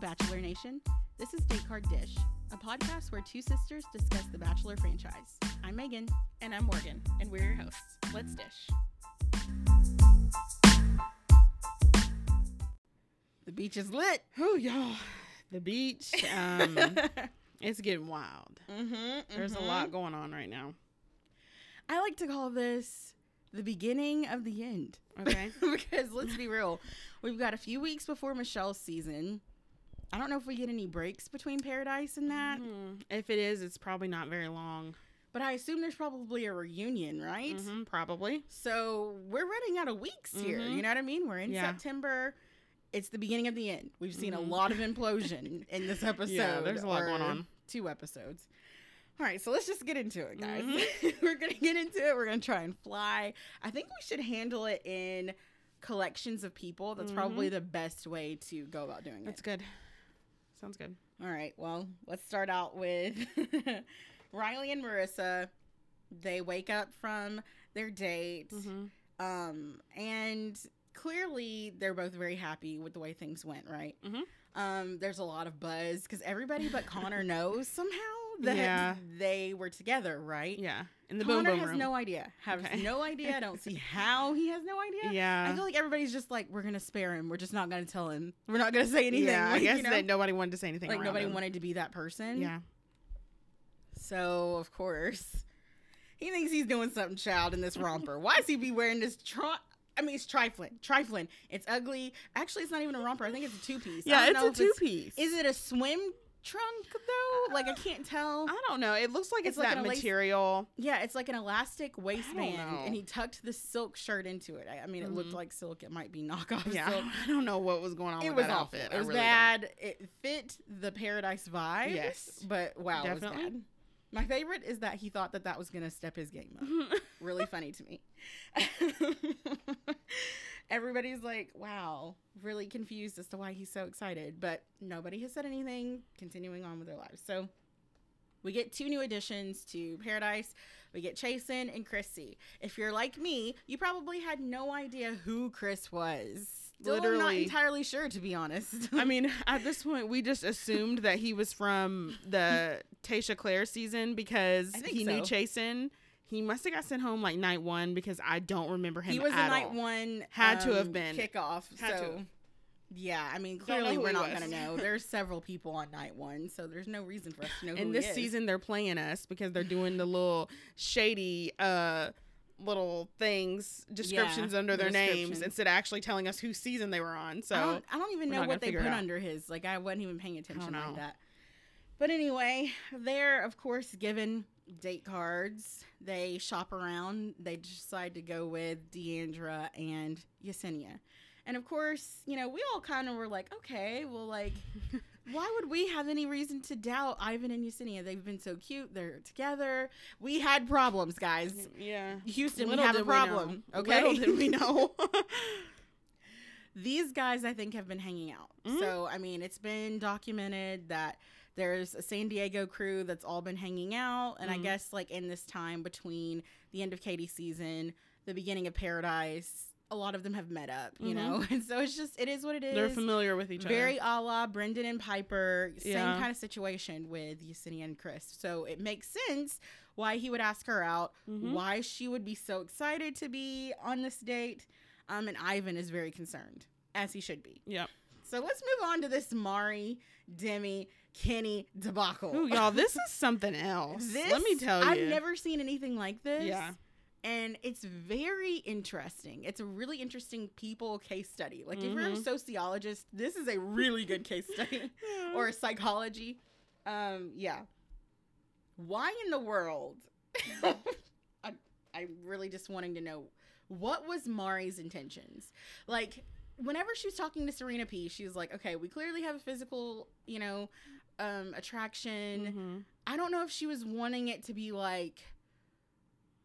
Bachelor Nation. This is Date Card Dish, a podcast where two sisters discuss the Bachelor franchise. I'm Meagan. And I'm Morgan, and we're your hosts. Let's dish. The beach is lit. Oh, y'all. The beach. Um, it's getting wild. Mm-hmm, There's a lot going on right now. I like to call this the beginning of the end. Okay. because let's be real, we've got a few weeks before Michelle's season. I don't know if we get any breaks between Paradise and that, Mhm. If it is, it's probably not very long. but I assume there's probably a reunion, right? Mhm, probably. So we're running out of weeks here. Mhm. You know what I mean? We're in Yeah. September. It's the beginning of the end. We've seen a Mhm. lot of implosion in this episode. Yeah, there's a lot going on. Two episodes. All right, so let's just get into it, guys. Mhm. We're gonna get into it. We're gonna try and fly. I think we should handle it in collections of people. That's probably the best way to go about doing That's it. That's good. Sounds good. All right, well, let's start out with Riley and Maurissa. They wake up from their date. Mhm. Um, and clearly they're both very happy with the way things went, right? Mhm. Um, there's a lot of buzz because everybody but Connor knows somehow that Yeah. they were together, right? Yeah. In the boom Connor boom has room. no idea. Has Okay. no idea. I don't see how he has no idea. Yeah. I feel like everybody's just like, we're gonna spare him. We're just not gonna tell him. We're not gonna say anything. Yeah, I guess you know? that nobody wanted to say anything. like nobody him. wanted to be that person. Yeah. So of course, he thinks he's doing something, child, in this romper. Why is he be wearing this? Tri- I mean, it's trifling, trifling. It's ugly. Actually, it's not even a romper. I think it's a two piece. Yeah, it's a two piece. Is it a swim trunk though? Like I can't tell. I don't know. It looks like It's it's, like that an lace- material. Yeah, it's like an elastic waistband, and he tucked the silk shirt into it. I, I mean, it looked Mhm. like silk. It might be knockoff Yeah. silk. I don't know what was going on It with was that awful. outfit. It was really don't. bad. It fit the paradise vibe. Yes. but wow, it was Definitely. bad. My favorite is that he thought that that was gonna step his game up. really funny to me. Everybody's like, wow, really confused as to why he's so excited, but nobody has said anything, continuing on with their lives. So we get two new additions to Paradise. We get Chasen and Chrissy. If you're like me, you probably had no idea who Chris was. Still am not entirely sure, to be honest. I mean, at this point, we just assumed that he was from the Tayshia Clare season because he knew so. Chasen. He must have got sent home like night one because I don't remember him. he was a night all. one Had to have um, been. kickoff. Had so have. yeah, I mean clearly we're not was. gonna know. There's several people on night one, so there's no reason for us to know. who In this is. season, they're playing us because they're doing the little shady uh little things descriptions under the their names instead of actually telling us whose season they were on. So I don't, I don't even know what they put out. under his. Like I wasn't even paying attention like that. But anyway, they're of course given date cards. They shop around. They decide to go with Deandra and Yesenia. And of course, you know, we all kind of were like, okay, well, like, why would we have any reason to doubt Ivan and Yesenia? They've been so cute. They're together. We had problems, guys. yeah. Houston, Little we have a did we know. problem. Okay. Little did we know. these guys I think have been hanging out. Mhm. So I mean, it's been documented that there's a San Diego crew that's all been hanging out, and I Mhm. guess like in this time between the end of Katie's season, the beginning of Paradise, a lot of them have met up, you Mhm. know, and so it's just it is what it is. They're familiar with each other. Very a la Brendan and Piper, same Yeah. kind of situation with Yesenia and Chris. So it makes sense why he would ask her out. Mhm. why she would be so excited to be on this date. Um, and Ivan is very concerned, as he should be. Yep. So let's move on to this Mari, Demi, Kenny debacle. Ooh, y'all, this is something else. Let me tell you. I've never seen anything like this. Yeah. And it's very interesting. It's a really interesting people case study. Like, if you're a Mhm. sociologist, this is a really good case study. or a psychology. Um, yeah. Why in the world? I, I'm really just wanting to know what was Mari's intentions. Like, whenever she was talking to Serena P, she was like, "Okay, we clearly have a physical, you know, um, attraction." Mhm. I don't know if she was wanting it to be like,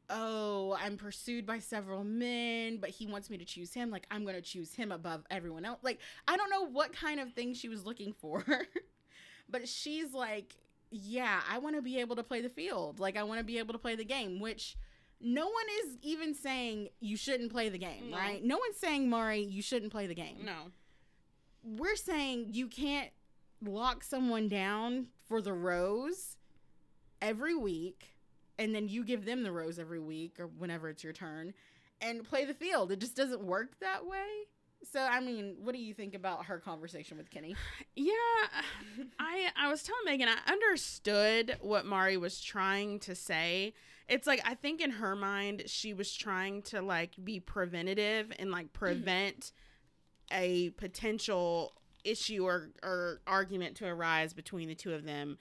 oh, I'm pursued by several men, but he wants me to choose him. Like, I'm going to choose him above everyone else. Like, I don't know what kind of thing she was looking for, but she's like, yeah, I want to be able to play the field. Like, I want to be able to play the game, which. No one is even saying you shouldn't play the game, No. right? No one's saying, Mari, you shouldn't play the game No. we're saying you can't lock someone down for the rose every week and then you give them the rose every week or whenever it's your turn and play the field. It just doesn't work that way. So I mean, what do you think about her conversation with Kenny? Yeah, I I was telling Meagan I understood what Mari was trying to say. It's like I think in her mind she was trying to like be preventative and like mm-hmm. prevent a potential issue or or argument to arise between the two of them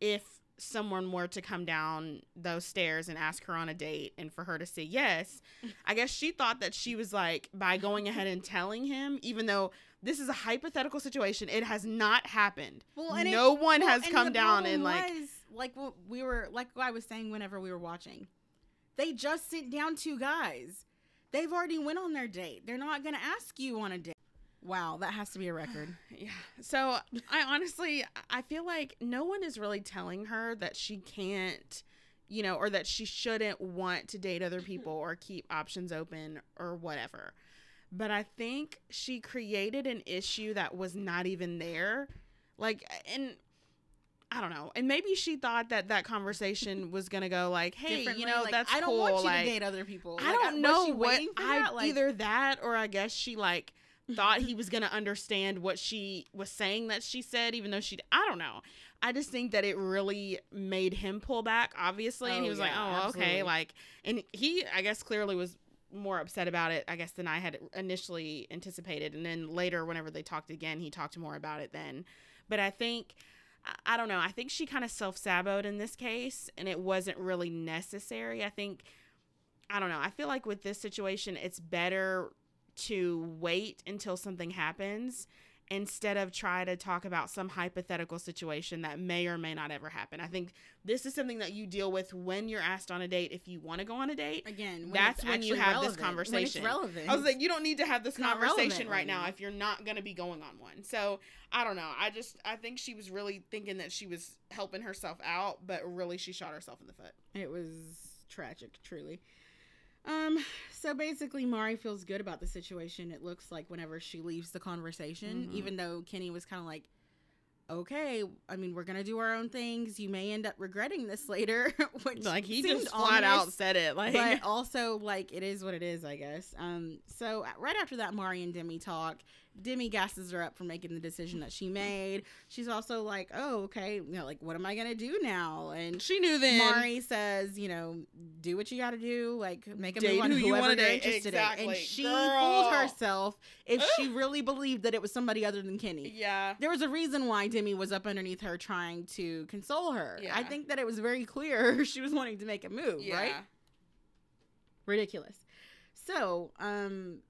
if someone were to come down those stairs and ask her on a date and for her to say yes i guess she thought that she was like by going ahead and telling him even though this is a hypothetical situation it has not happened Well, and it- no one Well, has come down and like was, like what we were like I was saying whenever we were watching. They just sit down two guys. They've already went on their date. They're not gonna ask you on a date. Wow, that has to be a record. Yeah. So I honestly, I feel like no one is really telling her that she can't, you know, or that she shouldn't want to date other mm-hmm. people or keep options open or whatever. But I think she created an issue that was not even there. Like, and I don't know. And maybe she thought that that conversation was going to go like, hey, you know, like, that's I don't cool. want you like, to date other people. I Like, don't know what I that? Either that or I guess she like thought he was gonna understand what she was saying that she said, even though she I don't know. I just think that it really made him pull back, obviously, and Oh, he was like, "Oh, absolutely. okay," like, and he, I guess, clearly was more upset about it, I guess, than I had initially anticipated. And then later, whenever they talked again, he talked more about it then. But I think, I- don't know, I think she kind of self saboed in this case, and it wasn't really necessary. I think, I don't know, I feel like with this situation, it's better to wait until something happens instead of try to talk about some hypothetical situation that may or may not ever happen. I think this is something that you deal with when you're asked on a date if you want to go on a date. again, when That's when you have this relevant, when conversation. relevant. I was like, you don't need to have this It's conversation right now. if you're not going to be going on one. So I don't know. I just I think she was really thinking that she was helping herself out, but really she shot herself in the foot. It was tragic, truly. Um, so basically Mari feels good about the situation. It looks like whenever she leaves the conversation, Mhm. even though Kenny was kind of like, "Okay, I mean, we're gonna do our own things. You may end up regretting this later." Which Like he just flat out said it. Like but also like it is what it is, I guess. Um, so right after that, Mari and Demi talk. Demi gasses her up for making the decision that she made. She's also like, "Oh, okay, you know, like what am I gonna do now?" And she knew then. Mari says, you know, do what you got to do, like make a Date move on who you whoever you're date. interested in. Exactly. And she Girl. fooled herself if she really believed that it was somebody other than Kenny. yeah. There was a reason why Demi was up underneath her trying to console her. Yeah. I think that it was very clear she was wanting to make a move, Yeah. right? Ridiculous. So, um,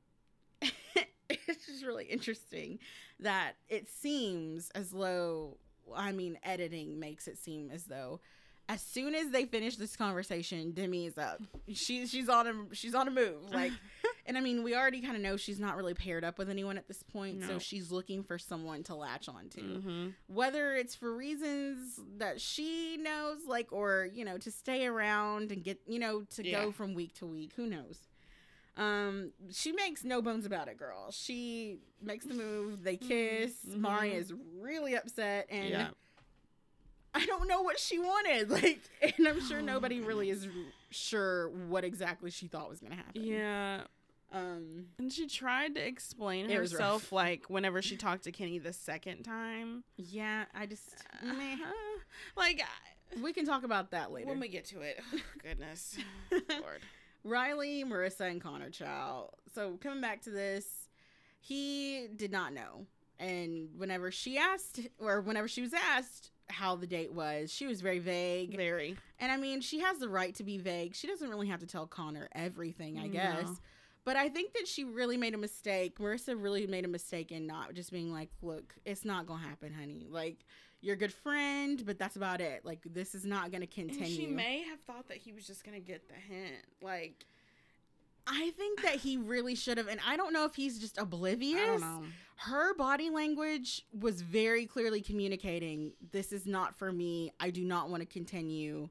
it's just really interesting that it seems as though, I mean, editing makes it seem as though as soon as they finish this conversation, Demi is up. She's she's on a she's on a move. Like, and I mean, we already kind of know she's not really paired up with anyone at this point, so she's looking for someone to latch on to Mm-hmm. whether it's for reasons that she knows like or you know to stay around and get you know to Yeah. go from week to week who knows um she makes no bones about it girl she makes the move they kiss Mhm. mari is really upset and Yeah. i don't know what she wanted like and i'm sure nobody really is sure what exactly she thought was gonna happen Yeah. um And she tried to explain herself like whenever she talked to Kenny the second time. yeah i just meh. Uh, like I- we can talk about that later when we get to it. Goodness. Lord. Riley, Maurissa, and Connor Child. So coming back to this, he did not know. And whenever she asked, or whenever she was asked how the date was, she was very vague. Very. And I mean, she has the right to be vague. She doesn't really have to tell Connor everything, I No. guess. But I think that she really made a mistake. Maurissa really made a mistake in not just being like, look, it's not going to happen, honey. Like, you're a good friend, but that's about it. Like, this is not going to continue. And she may have thought that he was just gonna get the hint. Like I think that he really should have, and I don't know if he's just oblivious. I don't know. Her body language was very clearly communicating, "This is not for me. I do not want to continue.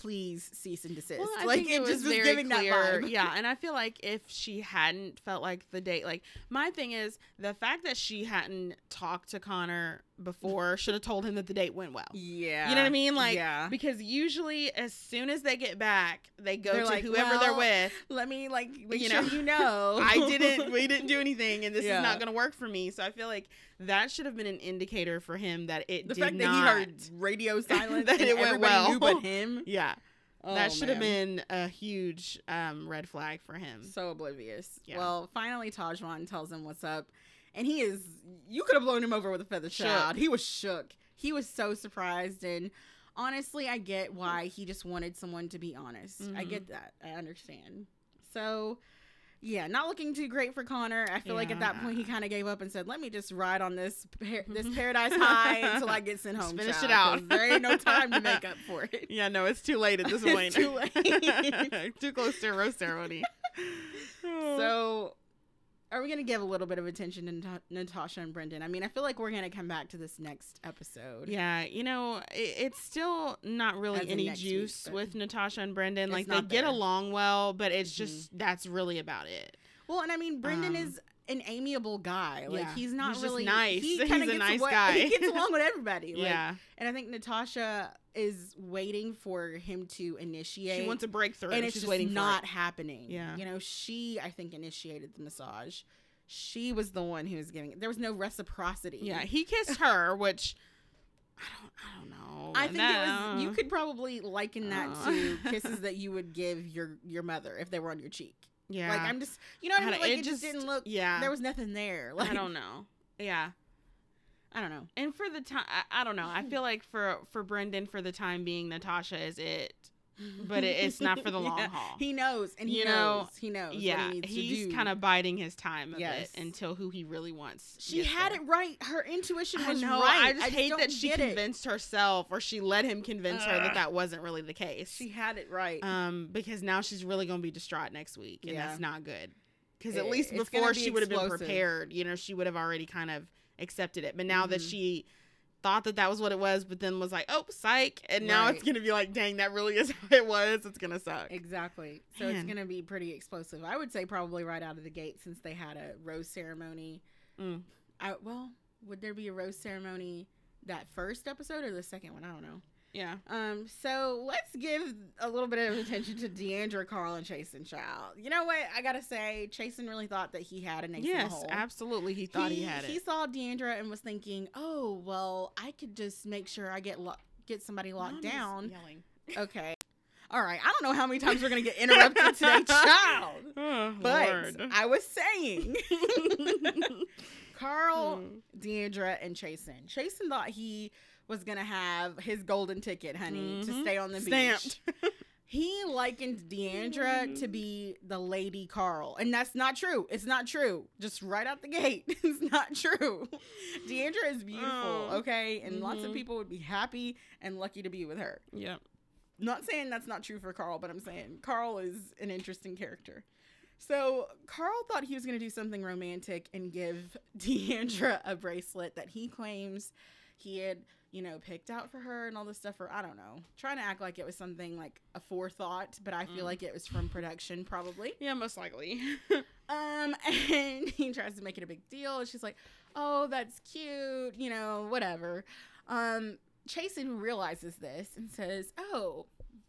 Please cease and desist." Well, like think it, just was giving that vibe. Yeah, and I feel like if she hadn't felt like the date, like my thing is the fact that she hadn't talked to Connor before should have told him that the date went well. Yeah. You know what I mean? Like, yeah. because usually as soon as they get back, they go They're to like, whoever they're with. Let me like make You sure know, you know. I didn't, we didn't do anything, and this Yeah. is not going to work for me. So I feel like that should have been an indicator for him that it the did fact not. that he heard radio silence That and it went well. knew but him. yeah, Oh, that should have been a huge um, red flag for him. so oblivious. Yeah. Well, finally Tahzjuan tells him what's up, and he is. You could have blown him over with a feather, child. He was shook. He was so surprised, and honestly, I get why he just wanted someone to be honest. I Mhm. get that. I understand. So. Yeah, not looking too great for Connor. I feel like at that point he kind of gave up and said, "Let me just ride on this par- this paradise high until I get sent Just home." finish child, it out. There ain't no time to make up for it. Yeah, no, it's too late at this point. too late. too close to a rose ceremony. So, are we going to give a little bit of attention to Nat- Natasha and Brendan? I mean, I feel like we're going to come back to this next episode. Yeah, you know, it, it's still not really As any next week, juice with Natasha and Brendan. Like they not get along well, but it's just that's really about it. Well, and I mean, Brendan Um, is an amiable guy. Like yeah, he's not he's really nice. He He's a nice awa- guy. He gets along with everybody. Like, yeah, and I think Natasha is waiting for him to initiate. she wants a breakthrough, and it's she's just waiting not for happening. Yeah. you know, she I think initiated the massage. She was the one who was giving it. There was no reciprocity. Yeah, he kissed her, which I don't, I don't know. I think That- it was. You could probably liken that Uh. to kisses that you would give your your mother if they were on your cheek. Yeah, Like I'm just, you know, what I mean? like it, just didn't look. Yeah, There was nothing there. Like I don't know. Yeah, I don't know. and for the time, I, I don't know. I feel like for for Brendan, for the time being, Natasha is it. But it- it's not for the long haul. He knows, and he You knows. know, he knows. yeah, he he's kind of biding his time a Yes. bit until who he really wants. She had there. it right. Her intuition I was know. right. I just hate don't that she get it. convinced herself, or she let him convince her that that wasn't really the case. She had it right. um, because now she's really going to be distraught next week, and Yeah. that's not good. Because at least before be she would have been prepared, you know, she would have already kind of accepted it. But now that Mhm. she thought that that was what it was, but then was like, "Oh, psych," and now it's going to be like, "Dang, that really is how it was." It's going to suck. Exactly. So it's going to be pretty explosive. I would say probably right out of the gate since they had a rose ceremony. Mm. I, well, would there be a rose ceremony that first episode or the second one? I don't know. Yeah. Um, so let's give a little bit of attention to Deandra, Carl, and Chasen Child. You know what? I gotta say, Chasen really thought that he had an ace in the Yes, hole. absolutely. He thought he, had it. He saw Deandra and was thinking, "Oh, well, I could just make sure I get lo- get somebody locked Mom down." Yelling. Okay. All right. I don't know how many times we're gonna get interrupted today, child. Oh, But Lord. I was saying, Carl, Mm. Deandra, and Chasen. Chasen thought he was gonna have his golden ticket, honey, to Mhm. stay on the Stamped. beach. He likened Deandra to be the lady Carl, and that's not true. It's not true. Just right out the gate, it's not true. Deandra is beautiful, Oh. okay, and lots of Mhm. people would be happy and lucky to be with her. Yep. Not saying that's not true for Carl, but I'm saying Carl is an interesting character. So Carl thought he was going to do something romantic and give Deandra a bracelet that he claims he had, you know, picked out for her and all this stuff. Or I don't know, trying to act like it was something like a forethought, but I feel Mm. like it was from production probably. Yeah, most likely. Um, and he tries to make it a big deal. And she's like, "Oh, that's cute," you know, whatever. Um, Chasen realizes this and says, "Oh,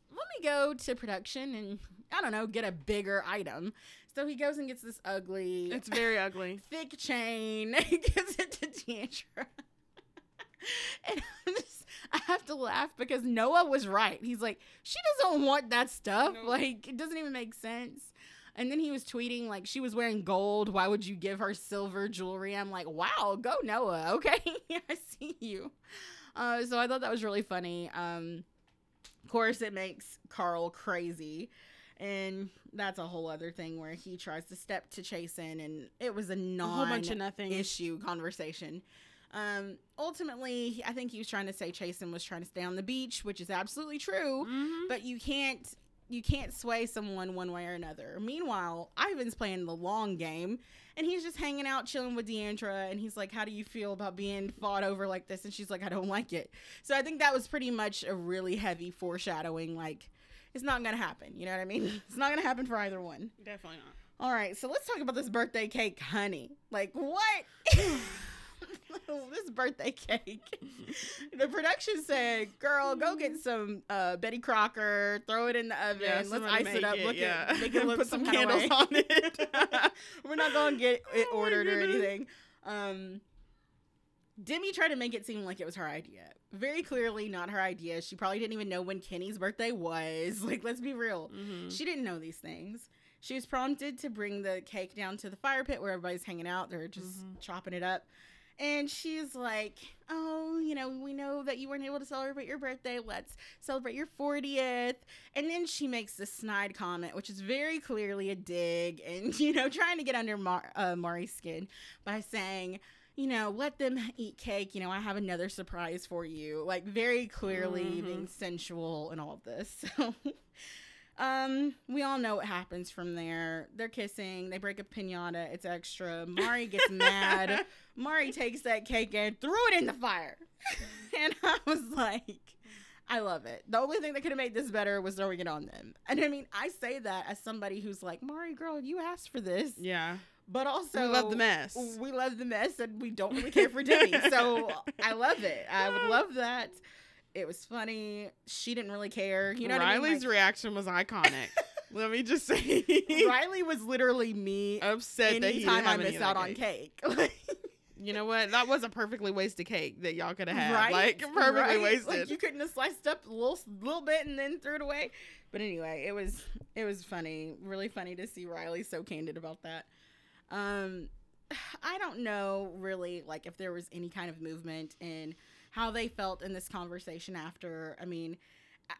let me go to production and I don't know, get a bigger item." So he goes and gets this ugly, it's very ugly. thick chain. He gives it to Deandra. and I'm just, I have to laugh because Noah was right. He's like, she doesn't want that stuff. Nope. Like, it doesn't even make sense. And then he was tweeting like she was wearing gold. Why would you give her silver jewelry? I'm like, wow, go Noah. Okay, I see you. Uh, so I thought that was really funny. Um, of course, it makes Carl crazy, and that's a whole other thing where he tries to step to Chasen, and it was a A non whole bunch of nothing. issue conversation. Um, ultimately, I think he was trying to say Chasen was trying to stay on the beach, which is absolutely true. Mhm. But you can't you can't sway someone one way or another. Meanwhile, Ivan's playing the long game, and he's just hanging out, chilling with Deandra, and he's like, "How do you feel about being fought over like this?" And she's like, "I don't like it." So I think that was pretty much a really heavy foreshadowing. Like, it's not gonna happen. You know what I mean? It's not gonna happen for either one. Definitely not. All right, so let's talk about this birthday cake, honey. Like what? this birthday cake. The production said, "Girl, go get some uh, Betty Crocker, throw it in the oven. Yeah, Let's ice it up. it, Look yeah. at make it look Put some, some candles on it. We're not gonna get it Oh ordered or anything." Um, Demi tried to make it seem like it was her idea. Very clearly not her idea. She probably didn't even know when Kenny's birthday was. Like, let's be real. Mhm. She didn't know these things. She was prompted to bring the cake down to the fire pit where everybody's hanging out. They're just Mhm. chopping it up. And she's like, Oh, you know, we know that you weren't able to celebrate your birthday. Let's celebrate your 40th. And then she makes this snide comment, which is very clearly a dig and, you know, trying to get under Mar- uh, Mari's skin by saying, you know, let them eat cake. You know, I have another surprise for you. Like, very clearly Mhm. being sensual and all of this. So. Um, we all know what happens from there. They're kissing, they break a pinata, it's extra. Mari gets mad. Mari takes that cake and threw it in the fire. and I was like, I love it. The only thing that could have made this better was throwing it on them. And I mean, I say that as somebody who's like, Mari, girl, you asked for this. Yeah. But also, we love the mess. We love the mess and we don't really care for Demi. so I love it. I would love that. It was funny. She didn't really care. You know what I mean? Riley's Like- reaction was iconic. Let me just say. Riley was literally me upset that he didn't I have any miss out that on cake. cake. You know what? That was a perfectly wasted cake that y'all could have had. right? Like perfectly Right? wasted. Like you couldn't have sliced up a little little bit and then threw it away. But anyway, it was it was funny, really funny to see Riley so candid about that. Um, I don't know really like if there was any kind of movement in how they felt in this conversation after. I mean.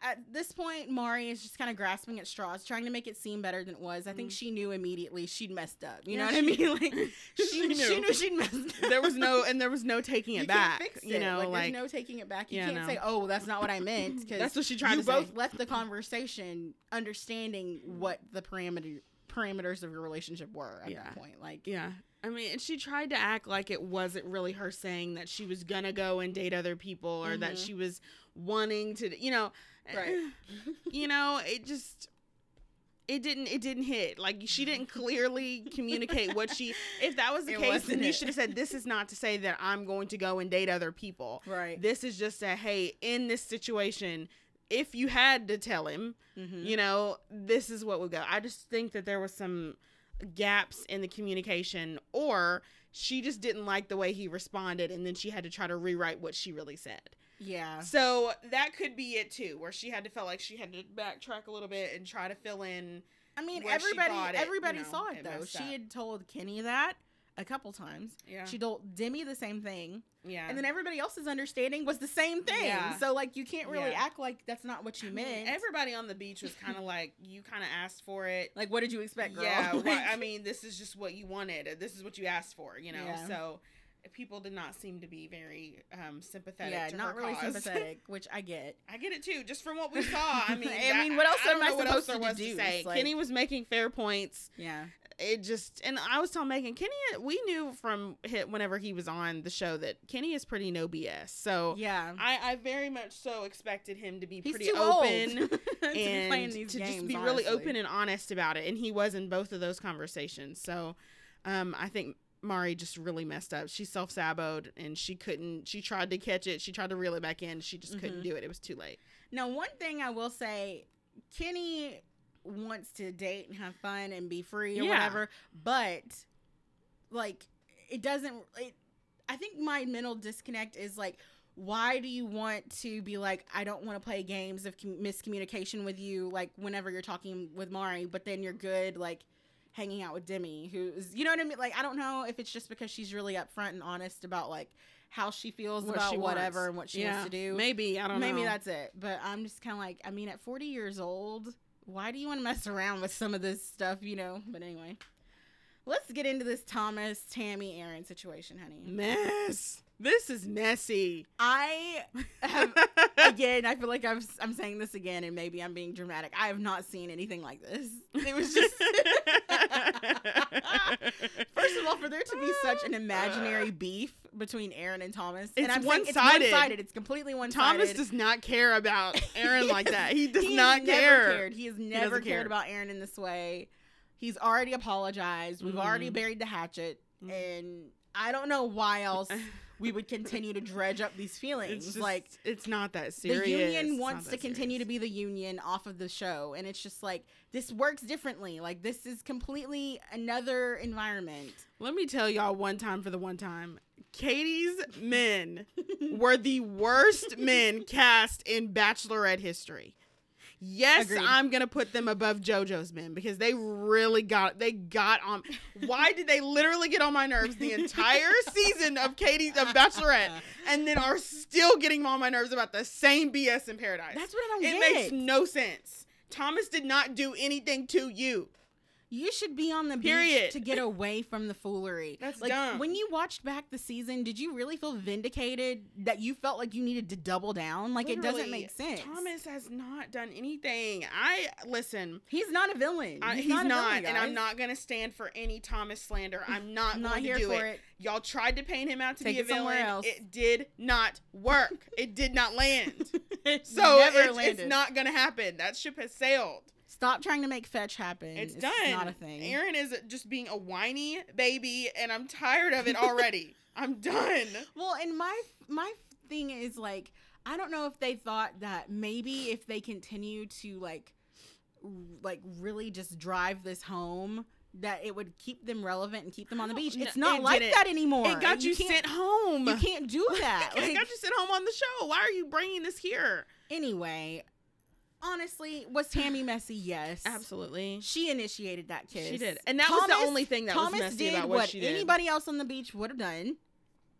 At this point, Mari is just kind of grasping at straws, trying to make it seem better than it was. I think Mhm. she knew immediately she'd messed up. You Yeah, know what I mean? Like she, She knew. she knew she'd messed up. there was no and there was no taking it you back. Can't fix you know, like, like, there's no taking it back. You Yeah, can't no. say, "Oh, that's not what I meant," because that's what she tried you to both say. left the conversation understanding what the parameter parameters of your relationship were at Yeah. that point. Like, Yeah. I mean, and she tried to act like it wasn't really her saying that she was gonna go and date other people or that Mhm. she was wanting to, you know, Right. you know, it just it didn't it didn't hit. Like she didn't clearly communicate what she if that was the It case, then you should have said this is not to say that I'm going to go and date other people. right. This is just a hey, in this situation, if you had to tell him, Mhm. you know, this is what would go. I just think that there was some gaps in the communication or she just didn't like the way he responded and then she had to try to rewrite what she really said. yeah. So that could be it too, where she had to feel like she had to backtrack a little bit and try to fill in. I mean, everybody it, you everybody know, saw it though. She up. had told Kenny that a couple times. Yeah. She told Demi the same thing, yeah. and then everybody else's understanding was the same thing. Yeah. So like, you can't really Yeah. act like that's not what you I mean, meant. everybody on the beach was kind of like, you kind of asked for it. like, what did you expect, girl? Yeah. Like- why- I mean, this is just what you wanted. This is what you asked for, you know? Yeah. So people did not seem to be very um, sympathetic. yeah, to not really cause. sympathetic, which I get. I get it too, just from what we saw. I mean, I mean, what else I am I supposed to deduce? say. Like- Kenny was making fair points. Yeah. It just, and I was telling Meagan, Kenny, we knew from hit whenever he was on the show that Kenny is pretty no BS. So Yeah. I, I very much so expected him to be He's pretty open to and playing these to games, just be really open and honest about it. And he was in both of those conversations. So um, I think Mari just really messed up. She self saboed and she couldn't. She tried to catch it. She tried to reel it back in. She just couldn't Mhm. do it. It was too late. Now, one thing I will say, Kenny wants to date and have fun and be free or Yeah. whatever, but like it doesn't. It, I think my mental disconnect is like, why do you want to be like, I don't want to play games of com- miscommunication with you, like whenever you're talking with Mari, but then you're good, like hanging out with Demi, who's, you know what I mean? Like, I don't know if it's just because she's really upfront and honest about like how she feels What about she whatever wants. and what she Yeah, wants to do. Maybe I don't know. Maybe that's it. But I'm just kind of like, I mean, at 40 years old, why do you want to mess around with some of this stuff, you know? But anyway, let's get into this Thomas, Tammy, Aaron situation, honey. mess. This is messy. I have, again, I feel like I'm, I'm saying this again, and maybe I'm being dramatic. I have not seen anything like this. It was just. First of all, for there to be such an imaginary beef between Aaron and Thomas, and It's I'm saying it's one-sided. one-sided. It's completely one-sided. Thomas does not care about Aaron like that. He does He not care. Cared. He has never doesn't cared care. about Aaron in this way. He's already apologized. We've already Mhm. buried the hatchet, Mhm. and I don't know why else we would continue to dredge up these feelings. It's just, like it's not that serious. the union wants to continue to be the union off of the show, and it's just like this works differently. Like this is completely another environment. Let me tell y'all one time for the one time. Katie's men were the worst men cast in Bachelorette history. Yes, Agreed. I'm gonna put them above JoJo's men because they really got they got on. Why did they literally get on my nerves the entire season of Katie's of Bachelorette, and then are still getting on my nerves about the same BS in Paradise? That's what I don't it get. makes no sense. Thomas did not do anything to you. You should be on the Period. beach to get away from the foolery. That's like dumb. when you watched back the season, did you really feel vindicated that you felt like you needed to double down? Like it doesn't make sense. Thomas has not done anything. I listen. he's not a villain. I, he's, a not, villain, and I'm not gonna stand for any Thomas slander. I'm not, not going here to do for it. it. Y'all tried to paint him out to Take be a villain. It did not work. it did not land. It So it's, it's not gonna happen. That ship has sailed. Stop trying to make fetch happen. It's, done. Not a thing. Aaron is just being a whiny baby, and I'm tired of it already. I'm done. Well, and my my thing is like I don't know if they thought that maybe if they continue to like like really just drive this home that it would keep them relevant and keep them on the beach. It's not it like didn't. that anymore. It got And you, sent home. You can't do that. it Like, got you sent home on the show. Why are you bringing this here? anyway, honestly, was Tammy messy? Yes. Absolutely. She initiated that kiss. She did. And that was the only thing that was messy did about what what she anybody else on the beach would have done,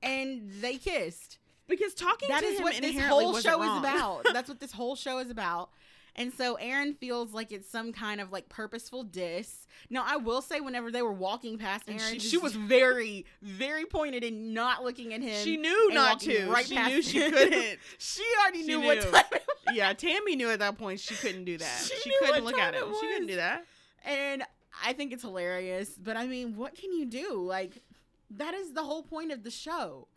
and they kissed. Because talking That to is him what this whole show is about. That's what this whole show is about. And so Aaron feels like it's some kind of like purposeful diss. Now I will say, whenever they were walking past Aaron, she she, just- was very, very pointed and not looking at him. She knew not to. right she knew she him. couldn't. she already She knew, what knew. time. it was. Yeah, Tammy knew at that point she couldn't do that. She She, couldn't look at him. it She couldn't do that. And I think it's hilarious. But I mean, what can you do? Like, that is the whole point of the show.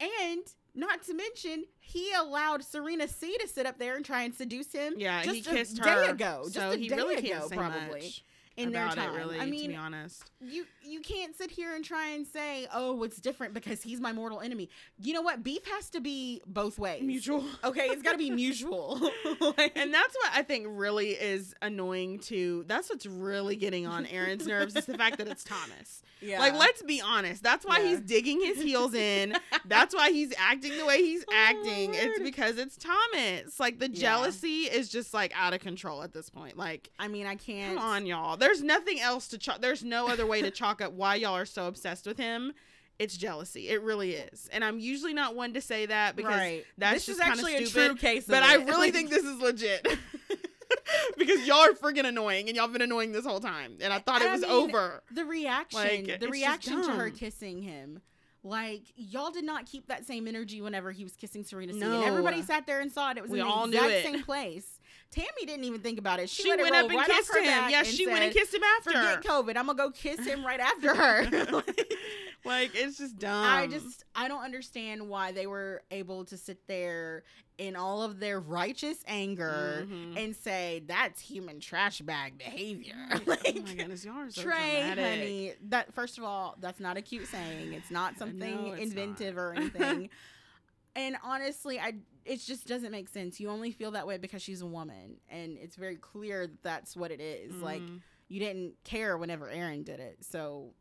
And not to mention, he allowed Serena C to sit up there and try and seduce him. Yeah, just he a kissed day her. ago. Just so a he day really ago, can't say probably much in their time. it. Really, I mean, to be honest. you you can't sit here and try and say, "Oh, it's different because he's my mortal enemy." You know what? Beef has to be both ways. Mutual. Okay, it's got to be mutual. Like- And that's what I think really is annoying to. That's what's really getting on Aaron's nerves is the fact that it's Thomas. Yeah. Like, let's be honest. That's why Yeah. he's digging his heels in. That's why he's acting the way he's Oh, acting. It's because it's Thomas. Like, the Yeah. jealousy is just like out of control at this point. Like, I mean, I can't. come on, y'all. There's nothing else to chalk. There's no other way to chalk up why y'all are so obsessed with him. It's jealousy. It really is. And I'm usually not one to say that because right. that's this just is actually stupid, a true case. but of I really think this is legit. because y'all are freaking annoying and y'all been annoying this whole time. And I thought it And I was mean, over. the reaction, Like, the reaction to her kissing him. Like y'all did not keep that same energy whenever he was kissing Serena. No. And everybody sat there and saw it. It was We in the all knew exact same place. Tammy didn't even think about it. She, She, let it went up and right kissed him. Yeah, she went and kissed him after. Forget COVID. I'm gonna go kiss him right after her. like it's just dumb. I just I don't understand why they were able to sit there in all of their righteous anger Mhm. and say that's human trash bag behavior. oh my goodness, y'all are so Trey, dramatic. honey, that first of all, that's not a cute saying. It's not something it's inventive not. or anything. and honestly, I it just doesn't make sense. You only feel that way because she's a woman, and it's very clear that that's what it is. Like Mhm. you didn't care whenever Aaron did it, so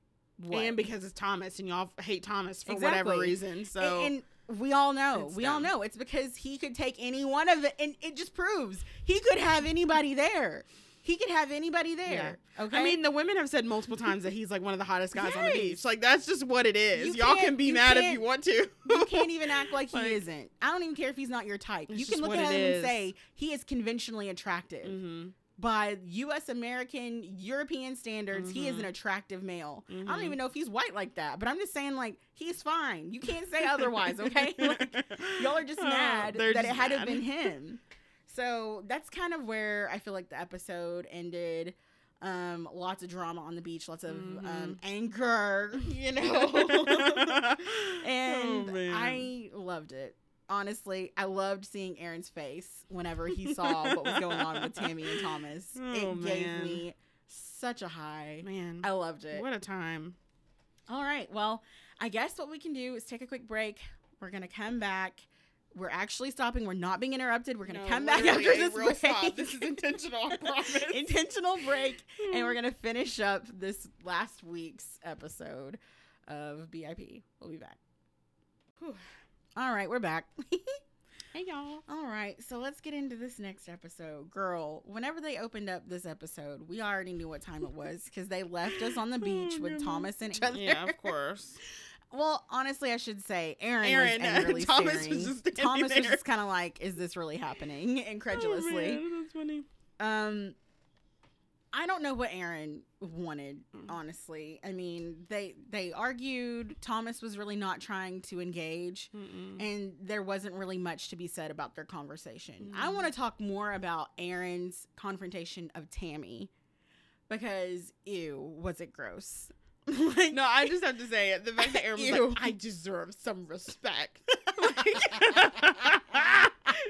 what? and because it's Thomas and y'all hate Thomas for Exactly. whatever reason. So and, and we all know, we all know it's because he could take any one of it, and it just proves he could have anybody there. He could have anybody there. Okay, I mean, the women have said multiple times that he's like one of the hottest guys on the beach. Like that's just what it is. You Y'all can't- be mad if you want to. you can't even act like he Like- isn't. I don't even care if he's not your type. You can look at him is. and say he is conventionally attractive. hmm By U.S. American, European standards, he is an attractive male. I Mhm. don't even know if he's white like that, but I'm just saying, like, he's fine. You can't say otherwise, okay? Like, y'all are just Oh, mad that it had to have mad. been him. So that's kind of where I feel like the episode ended. Um, lots of drama on the beach, lots of um, Mhm. anger, you know. and Oh. I loved it. Honestly, I loved seeing Aaron's face whenever he saw what was going on with Tammy and Thomas. Oh, it gave me such a high. man, I loved it. what a time. All right. Well, I guess what we can do is take a quick break. We're gonna come back. We're actually stopping. We're not being interrupted. We're gonna No, come back after this break. stop. This is intentional, I promise. intentional break, and we're gonna finish up this last week's episode of BIP. We'll be back. Whew. All right, we're back. Hey y'all. All right, so let's get into this next episode. Girl, whenever they opened up this episode, we already knew what time it was because they left us on the beach Oh, with goodness. Thomas and each other. Yeah, of course. Well, honestly, I should say Aaron, Aaron, was angrily Thomas staring. was just standing Thomas was just kind of like, "Is this really happening?" Incredulously. Oh, man, that's funny. Um, I don't know what Aaron wanted. Honestly, I mean, they they argued. Thomas was really not trying to engage, Mm-mm. and there wasn't really much to be said about their conversation. I Mm. want to talk more about Aaron's confrontation of Tammy because, ew, was it gross? like, No, I just have to say it. The fact that Aaron was Ew. like, I deserve some respect.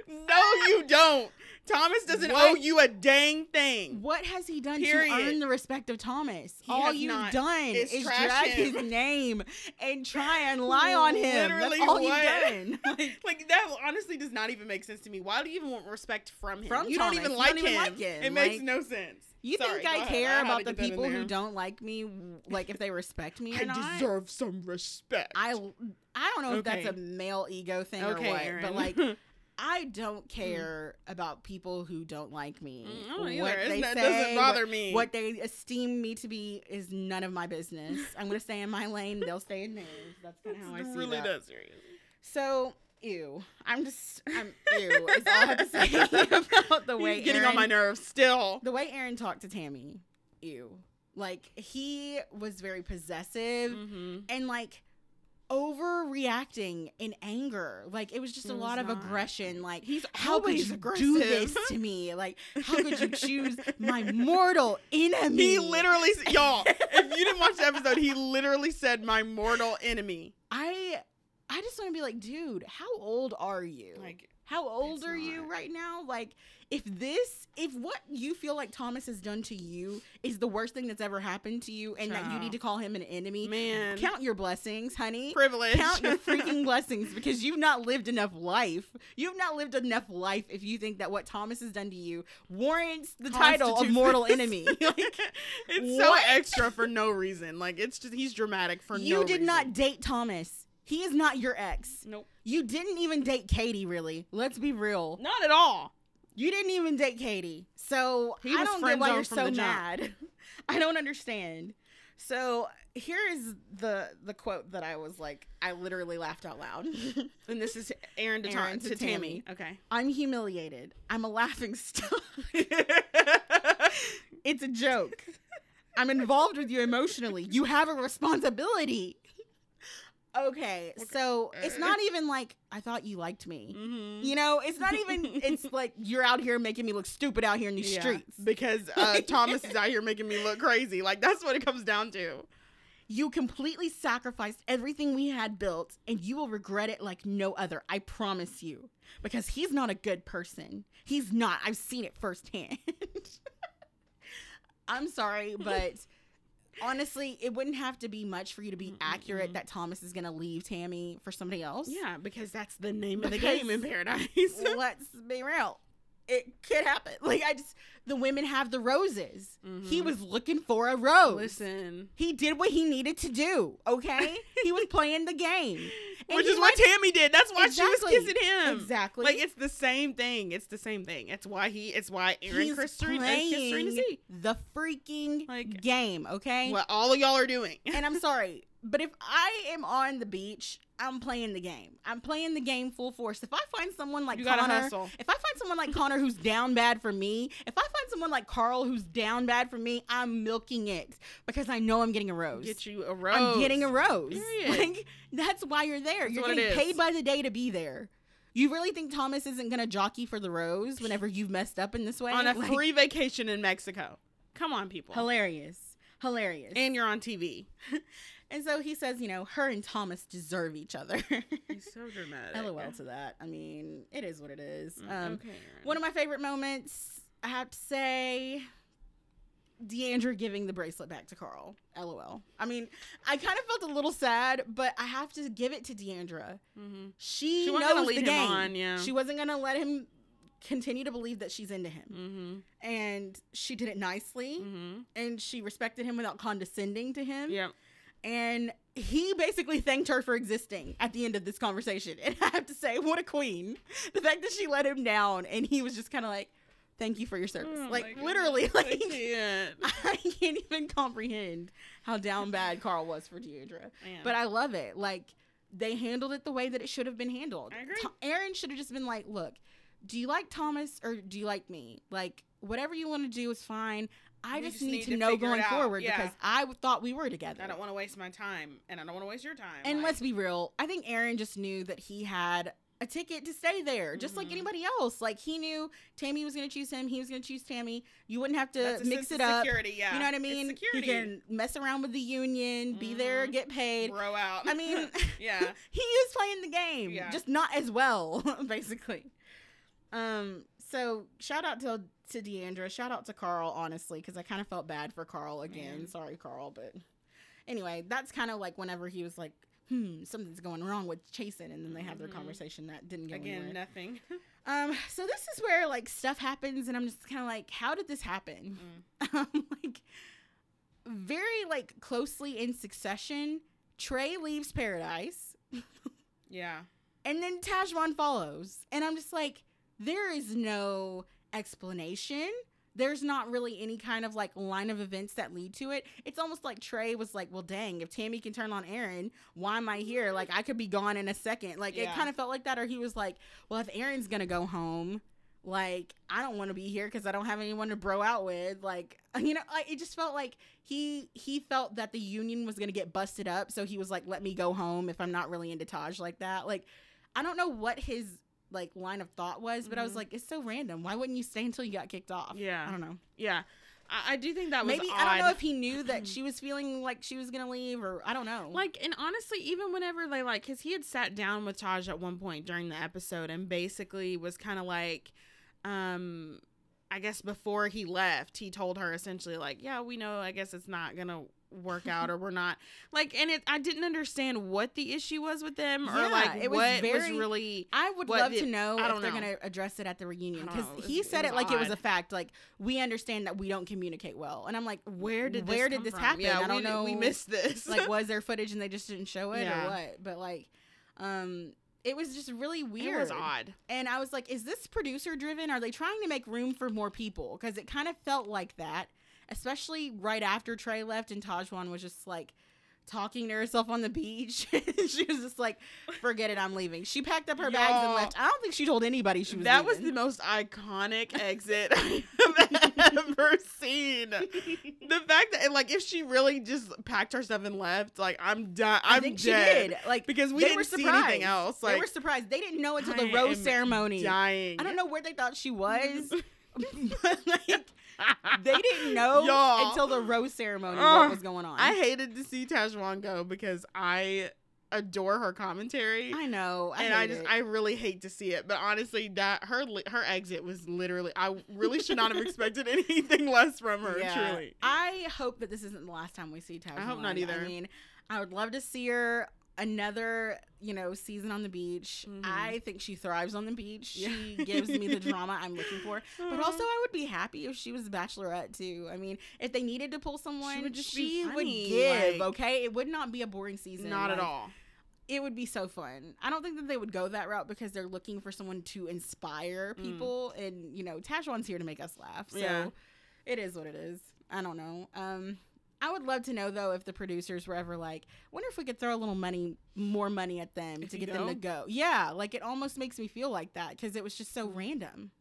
no, you don't. Thomas doesn't What? owe you a dang thing. What has he done to Period. earn the respect of Thomas? He all you've done It's is drag him. his name and try and lie on him. Literally That's all what? you've done. Like, Like that honestly does not even make sense to me. Why do you even want respect from him? From you Thomas. don't even like, don't even him. like him. It makes no sense. you Sorry, think I ahead. I care about the get that in people who don't like me, like if they respect me or I deserve some respect. I I don't know if that's a male ego thing okay, or what, Aaron. but like I don't care about people who don't like me. Mm, don't. What they not- say, doesn't what- me. What they esteem me to be is none of my business. I'm gonna stay in my lane. They'll stay in theirs. That's kind of how I see really that. does serious. So, ew. I'm just, I'm ew. Is all I have to say about the way He's getting on my nerves still. The way Aaron talked to Tammy, ew. Like he was very possessive Mm-hmm. and like overreacting in anger. Like it was just It a lot of not. aggression. Like He's how could you aggressive. do this to me? Like how could you choose my mortal enemy? He literally, y'all, if you didn't watch the episode, he literally said, "My mortal enemy." I I just want to be like, dude, how old are you? Like, How old It's are you right now? Like, if this, if what you feel like Thomas has done to you is the worst thing that's ever happened to you, and that you need to call him an enemy, man, count your blessings, honey. privilege. Count your freaking blessings because you've not lived enough life. You've not lived enough life if you think that what Thomas has done to you warrants the title of mortal this. enemy. Like, it's what? so extra for no reason. Like, it's just he's dramatic for you no You did reason. not date Thomas. He is not your ex. Nope. You didn't even date Katie, really. Let's be real. Not at all. You didn't even date Katie. So He I don't get why you're so mad. I don't understand. So here is the the quote that I was like, I literally laughed out loud. And this is Aaron to, Aaron to to Tammy. Okay. I'm humiliated. I'm a laughing stock. it's a joke. I'm involved with you emotionally. You have a responsibility. Okay, so it's not even like I thought you liked me. mm-hmm. You know, it's not even. It's like you're out here making me look stupid out here in these Yeah, streets. because uh, Thomas is out here making me look crazy. Like that's what it comes down to. You completely sacrificed everything we had built, and you will regret it like no other. I promise you. Because he's not a good person. He's not. I've seen it firsthand. I'm sorry, but honestly, it wouldn't have to be much for you to be accurate Mm-mm. that Thomas is going to leave Tammy for somebody else. Yeah, because that's the name of the game in Paradise. Let's be real. It could happen. Like, I just, the women have the roses. He Mhm. was looking for a rose. Listen, He did what he needed to do, okay? he was playing the game. Which is what Tammy did. That's why Exactly. she was kissing him. Exactly. Like it's the same thing. It's the same thing. It's why he. It's why Aaron He's playing the freaking Like- game, okay? What all of y'all are doing. and I'm sorry, but if I am on the beach, I'm playing the game. I'm playing the game full force. If I find someone like Connor, hustle. if I find someone like Connor who's down bad for me, if I find someone like Carl who's down bad for me, I'm milking it because I know I'm getting a rose. Get you a rose. I'm getting a rose. Period. Like that's why you're there. That's you're getting paid by the day to be there. You really think Thomas isn't gonna jockey for the rose whenever you've messed up in this way? on a Like, free vacation in Mexico. Come on, people. hilarious, hilarious. And you're on TV. And so he says, you know, her and Thomas deserve each other. He's so dramatic. LOL to that. I mean, it is what it is. Mm, Um, okay. One of my favorite moments, I have to say, Deandra giving the bracelet back to Carl. LOL. I mean, I kind of felt a little sad, but I have to give it to Deandra. Mm-hmm. She, She knows the him game. on, yeah. She wasn't gonna let him continue to believe that she's into him, Mm-hmm. and she did it nicely, Mm-hmm. and she respected him without condescending to him. Yep. And he basically thanked her for existing at the end of this conversation. And I have to say, what a queen! The fact that she let him down, and he was just kind of like, "Thank you for your service." Oh like literally, I like can't. I can't even comprehend how down bad Karl was for Deandra. Man. But I love it. Like they handled it the way that it should have been handled. I agree. Aaron should have just been like, "Look, do you like Thomas or do you like me? Like whatever you want to do is fine. I just, just need, need to to know going forward Yeah. because I thought we were together." I don't want to waste my time, and I don't want to waste your time. and like- let's be real. I think Aaron just knew that he had a ticket to stay there, just like Mhm. anybody else. Like he knew Tammy was going to choose him. He was going to choose Tammy. You wouldn't have to mix it up. Security, yeah. You know what I It's mean? security. He can mess around with the union, be there, Mhm. get paid. Bro out. I mean, yeah. he is playing the game, Yeah. just not as well, basically. Um, so shout out to to Deandra, shout out to Karl, honestly, because I kind of felt bad for Karl again. Man. Sorry, Karl, but anyway, that's kind of like whenever he was like, "Hmm, something's going wrong with Chasen," and then they have their Mhm. conversation that didn't go Again, anywhere. nothing. Um, so this is where like stuff happens, and I'm just kind of like, "How did this happen?" Mm. um, like very like closely in succession. Trey leaves paradise, Yeah. and then Tahzjuan follows, and I'm just like, there is no explanation. There's not really any kind of like line of events that lead to it. It's almost like Trey was like, well, dang, if Tammy can turn on Aaron, why am I here? Like, I could be gone in a second. Like, it kind of felt like that. Or he was like, well, if Aaron's gonna go home, like, I don't want to be here because I don't have anyone to bro out with. Like, you know, like, it just felt like he he felt that the union was gonna get busted up, so he was like, let me go home if I'm not really into Taj like that. Like, I don't know what his like line of thought was, but I was Mhm. like, it's so random. Why wouldn't you stay until you got kicked off? Yeah. I don't know. Yeah. I, I do think that was Maybe odd. I don't know if he knew that she was feeling like she was gonna leave, or I don't know. Like, and honestly, even whenever they like, because he had sat down with Taj at one point during the episode and basically was kind of like, um, I guess before he left, he told her essentially, like, yeah, we know, I guess it's not gonna work out or we're not like and it i didn't understand what the issue was with them or Yeah, like it was what was really I would love the- to know I if don't they're know. gonna address it at the reunion because he it said it, was like it was a fact. Like we understand that we don't communicate well, and I'm like, where did this where did this from? happen? yeah I don't we, know. we missed this like was there footage and they just didn't show it Yeah. or what? But like, um, it was just really weird. it was odd And I was like, is this producer driven? Are they trying to make room for more people? Because it kind of felt like that, especially right after Trey left and Tahzjuan was just like talking to herself on the beach. she was just like, forget it, I'm leaving. She packed up her bags and left. I don't think she told anybody she was leaving. that was the most iconic exit I have ever seen. The fact that, like, if she really just packed her stuff and left, like, I'm done. I I'm think dead. she did. Like Because we didn't were see anything else. they were surprised. They didn't know until I the rose ceremony. dying. I don't know where they thought she was. but like they didn't know Y'all. until the rose ceremony Ugh. what was going on. I hated to see Tahzjuan go because I adore her commentary. I know. I and I just it. I really hate to see it, but honestly, that her her exit was literally I really should not have expected anything less from her. Yeah. Truly, I hope that this isn't the last time we see Taj. I hope not either. I mean, I would love to see her another, you know, season on the beach. Mhm. I think she thrives on the beach. Yeah. She gives me the drama I'm looking for. But also, I would be happy if she was a bachelorette too. I mean, if they needed to pull someone, would just be she would give. like- okay, it would not be a boring season. not at all. it would be so fun. I don't think that they would go that route because they're looking for someone to inspire Mm. people, and you know, Tahzjuan's here to make us laugh. So Yeah. it is what it is. I don't know. Um, I would love to know though if the producers were ever like, wonder if we could throw a little money, more money at them If to get them to go. Yeah, like it almost makes me feel like that because it was just so random.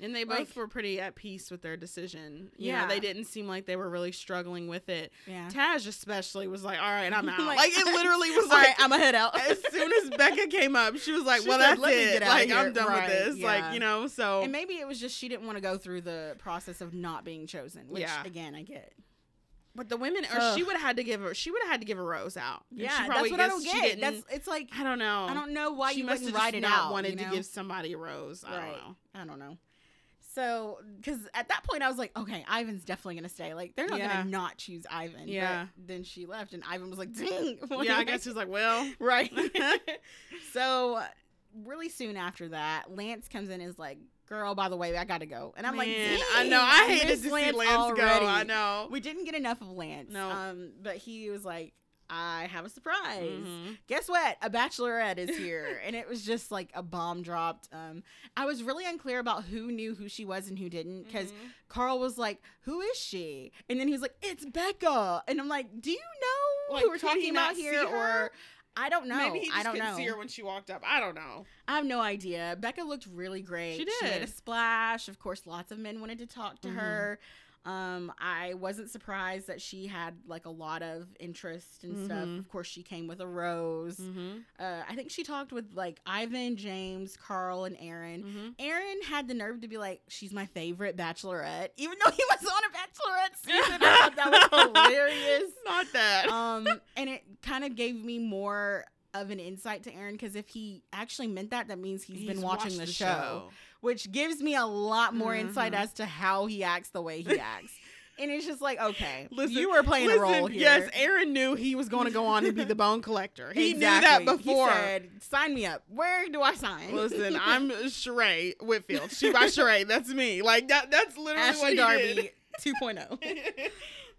And they both like- were pretty at peace with their decision. You Yeah. know, they didn't seem like they were really struggling with it. Yeah. Taj especially was like, "All right, I'm out." Like, like, it literally was All right, like, I'm gonna head out. as soon as Becca came up, she was like, She "Well, that's "Let me it. Like, here." I'm done Right, with this." yeah. Like, you know, so and maybe it was just she didn't want to go through the process of not being chosen, which Yeah. again I get. But the women, or Ugh. she would have had to give her, she would have had to give a rose out. And Yeah, she that's what I don't get. That's it's like I don't know. I don't know why she you must wouldn't have write it not out. wanted you to give somebody a rose. I right. don't know. I don't know. so because at that point I was like, okay, Ivan's definitely gonna stay. Like they're not Yeah. gonna not choose Ivan. But Yeah. then she left, and Ivan was like, dang. yeah, I guess she's like, well, right. so really soon after that, Lance comes in and is like, girl, by the way, I gotta go, and I'm like, man, dang, I know. I hated to see Lance go. I know. We didn't get enough of Lance. No. Um, but he was like, I have a surprise. Mhm. Guess what? A bachelorette is here. and it was just like a bomb dropped. Um, I was really unclear about who knew who she was and who didn't because Mhm. Karl was like, Who is she? And then he was like, It's Becca. And I'm like, Do you know Like, who we're talking about here? Or I don't know. maybe he just I don't couldn't know. see her when she walked up. I don't know. I have no idea. Becca looked really great. She did. She made a splash. Of course, lots of men wanted to talk to Mhm. her. Um, I wasn't surprised that she had like a lot of interest and stuff. Mhm. Of course, she came with a rose. Mm-hmm. Uh, I think she talked with like Ivan, James, Karl, and Aaron. Mm-hmm. Aaron had the nerve to be like, "She's my favorite Bachelorette," even though he was on a Bachelorette season. I thought that was hilarious Not that. um, and it kind of gave me more of an insight to Aaron because if he actually meant that, that means he's been watching watched the, show, which gives me a lot more insight Mhm. as to how he acts the way he acts. and it's just like, okay, Listen, you were playing Listen, a role here. Yes, Aaron knew he was going to go on and be the bone collector. He Exactly. knew that before. He said, "Sign me up. Where do I sign?" Listen, I'm Sheree Whitfield. She by Sheree. That's me. Like that. That's literally Ashley what he Darby did. 2.0.